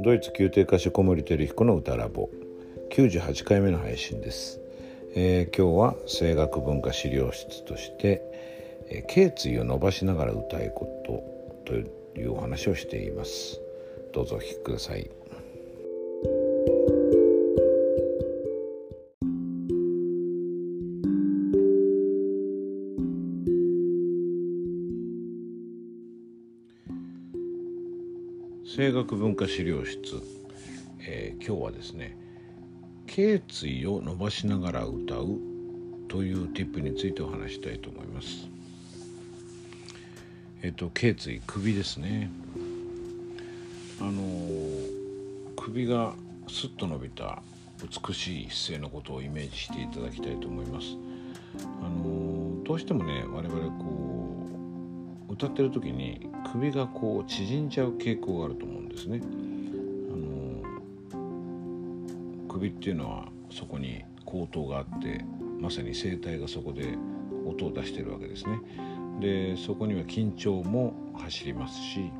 ドイツ宮廷歌手小森照彦の歌ラボ。98回目の配信です、えー、今日は声楽文化資料室として、えー、頸椎を伸ばしながら歌いことというお話をしています。どうぞお聞きください。声楽文化資料室、えー、今日はですね頸椎を伸ばしながら歌うというティップについてお話したいと思います。えっ、ー、と頸椎首ですね。あのー、首がスッと伸びた美しい姿勢のことをイメージしていただきたいと思います。あのどうしてもね我々こう歌ってる時に首がこう縮んじゃう傾向があると思うんですね。あの首っていうのはそこに口頭があってまさに声帯がそこで音を出してるわけですね。でそこには緊張も走りますし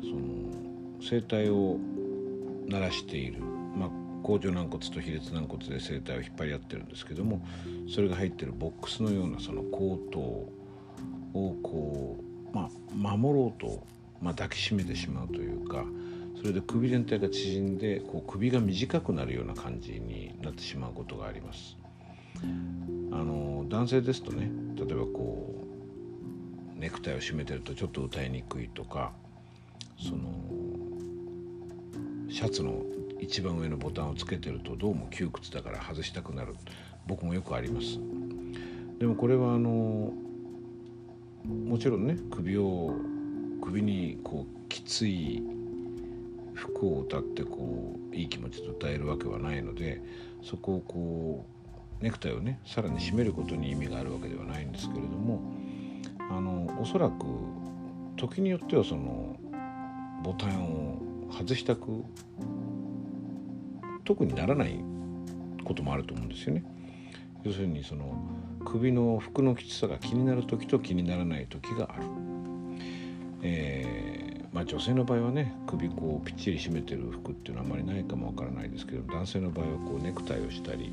その声帯を鳴らしている、まあ、甲状軟骨と比列軟骨で声帯を引っ張り合ってるんですけどもそれが入ってるボックスのようなその口頭をこうまあ、守ろうと、まあ、抱きしめてしまうというかそれで首全体が縮んでこう首が短くなるような感じになってしまうことがあります。あの男性ですとね例えばこうネクタイを締めてるとちょっと歌いにくいとかそのシャツの一番上のボタンをつけてるとどうも窮屈だから外したくなる僕もよくありますでもこれはあのもちろんね首を首にこうきつい服を歌ってこういい気持ちで歌えるわけはないのでそこをこうネクタイをねさらに締めることに意味があるわけではないんですけれどもあのおそらく時によってはそのボタンを外したく特にならないこともあると思うんですよね。要するにその首の服のきつさが気になる時と気にならない時がある。えー、まあ、女性の場合はね首こうぴっちり締めてる服っていうのはあまりないかもわからないですけど男性の場合はこうネクタイをしたり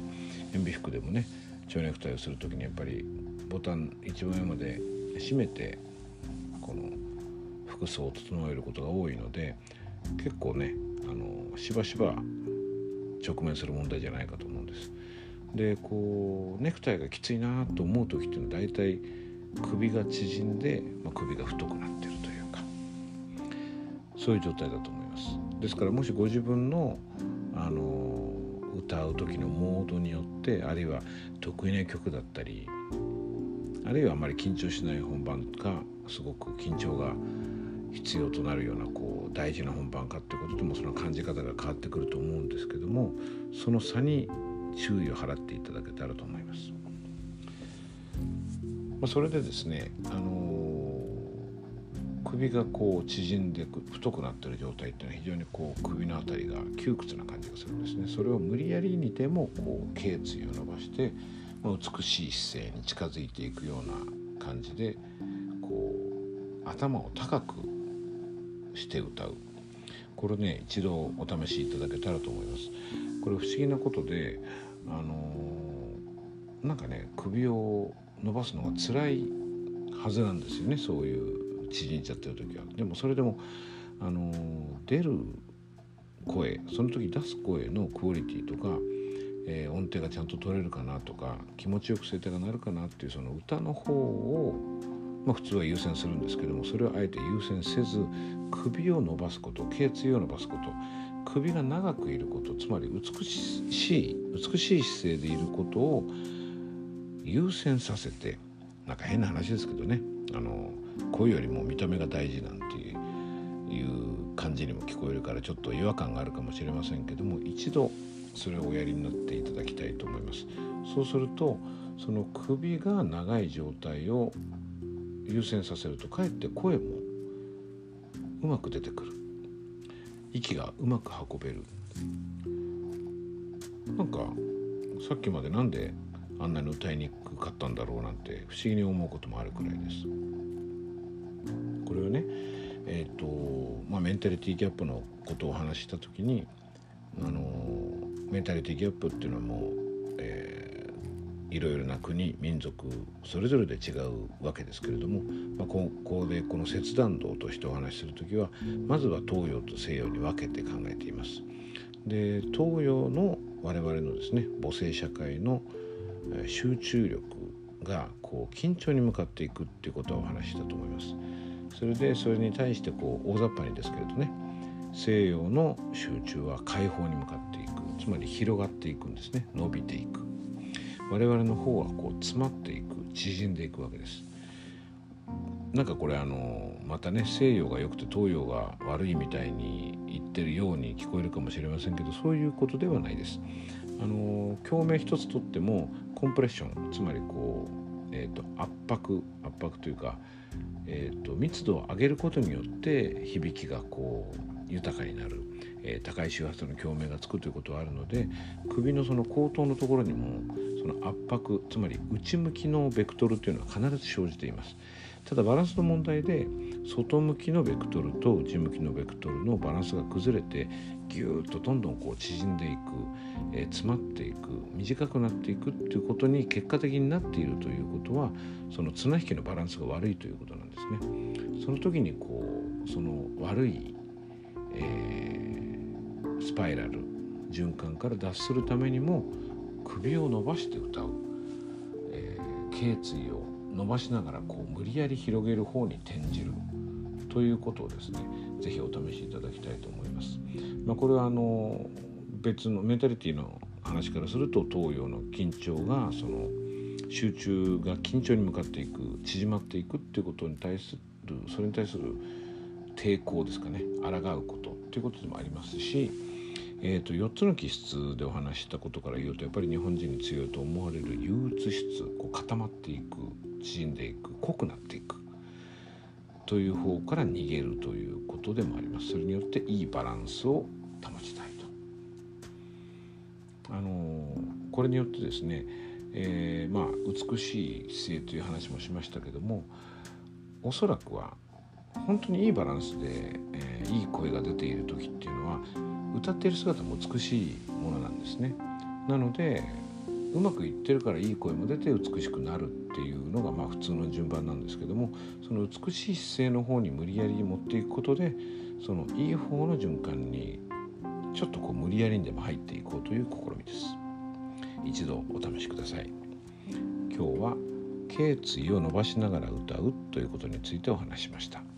塩ビ服でもね蝶ネクタイをする時にやっぱりボタン一番上まで締めてこの服装を整えることが多いので結構ねあのしばしば直面する問題じゃないかと思うんです。でこうネクタイがきついなと思う時っていうのは大体首が縮んで、まあ、首が太くなってるというかそういう状態だと思います。ですからもしご自分のあの歌う時のモードによってあるいは得意な曲だったりあるいはあまり緊張しない本番かすごく緊張が必要となるようなこう大事な本番かっていうことともその感じ方が変わってくると思うんですけどもその差に注意を払っていただけたらと思います。まあ、それでですね、あのー、首がこう縮んで太くなってる状態っていうのは非常にこう首の辺りが窮屈な感じがするんですね。それを無理やりにでもこう頸椎を伸ばして、まあ、美しい姿勢に近づいていくような感じでこう頭を高くして歌うこれね一度お試しいただけたらと思います。これ不思議なことであのー、なんかね首を伸ばすのが辛いはずなんですよねそういう縮んじゃってる時は。でもそれでも、あのー、出る声その時出す声のクオリティとか、えー、音程がちゃんと取れるかなとか気持ちよく声帯が鳴るかなっていうその歌の方を、まあ、普通は優先するんですけどもそれをあえて優先せず首を伸ばすこと頸椎を伸ばすこと首が長くいることつまり美しい美しい姿勢でいることを優先させてなんか変な話ですけどねあの声よりも見た目が大事なんていう感じにも聞こえるからちょっと違和感があるかもしれませんけども一度それをおやりになっていただきたいと思います。そうするとその首が長い状態を優先させるとかえって声もうまく出てくる息がうまく運べるなんかさっきまでなんであんなに歌いにくかったんだろうなんて不思議に思うこともあるくらいです。これはねえーとまあ、メンタリティギャップのことをお話しした時にあのメンタリティギャップっていうのはもう、えー、いろいろな国民族それぞれで違うわけですけれども、まあ、ここでこの切断道としてお話しする時はまずは東洋と西洋に分けて考えています。で東洋の我々のですね母性社会の集中力がこう緊張に向かっていくっていうことをお話ししたと思います。それでそれに対してこう大雑把にですけれどね西洋の集中は解放に向かっていくつまり広がっていくんですね伸びていく我々の方はこう詰まっていく縮んでいくわけです。なんかこれあのまたね西洋が良くて東洋が悪いみたいに言ってるように聞こえるかもしれませんけどそういうことではないです。あの共鳴一つとってもコンプレッションつまりこう、えーと、圧迫圧迫というか、えーと、密度を上げることによって響きがこう豊かになる、えー、高い周波数の共鳴がつくということはあるので首のその後頭のところにもその圧迫つまり内向きのベクトルというのは必ず生じています。ただバランスの問題で外向きのベクトルと内向きのベクトルのバランスが崩れてギューッとどんどんこう縮んでいく、えー、詰まっていく短くなっていくっていうことに結果的になっているということはその綱引きのバランスが悪いということなんですね。その時にこうその悪い、えー、スパイラル循環から脱するためにも首を伸ばして歌う、えー、頸椎を伸ばしながらこう無理やり広げる方に転じる。ということをですね。是非お試しいただきたいと思います。まあ、これはあの別のメンタリティの話からすると東洋の緊張がその集中が緊張に向かっていく縮まっていくっていうことに対するそれに対する抵抗ですかね。抗うことっていうことでもありますし、えー、と4つの気質でお話したことから言うとやっぱり日本人に強いと思われる憂鬱質こう固まっていく縮んでいく濃くなっていくという方から逃げるということでもあります。それによっていいバランスを保ちたいと。あのこれによってですね、えー、まあ美しい姿勢という話もしましたけどもおそらくは本当にいいバランスで、えー、いい声が出ている時っていうのは歌っている姿も美しいものなんですね。なのでうまくいってるからいい声も出て美しくなるっていうのがまあ普通の順番なんですけどもその美しい姿勢の方に無理やり持っていくことでそのいい方の循環にちょっとこう無理やりにでも入っていこうという試みです。一度お試しください。今日は頸椎を伸ばしながら歌うということについてお話しました。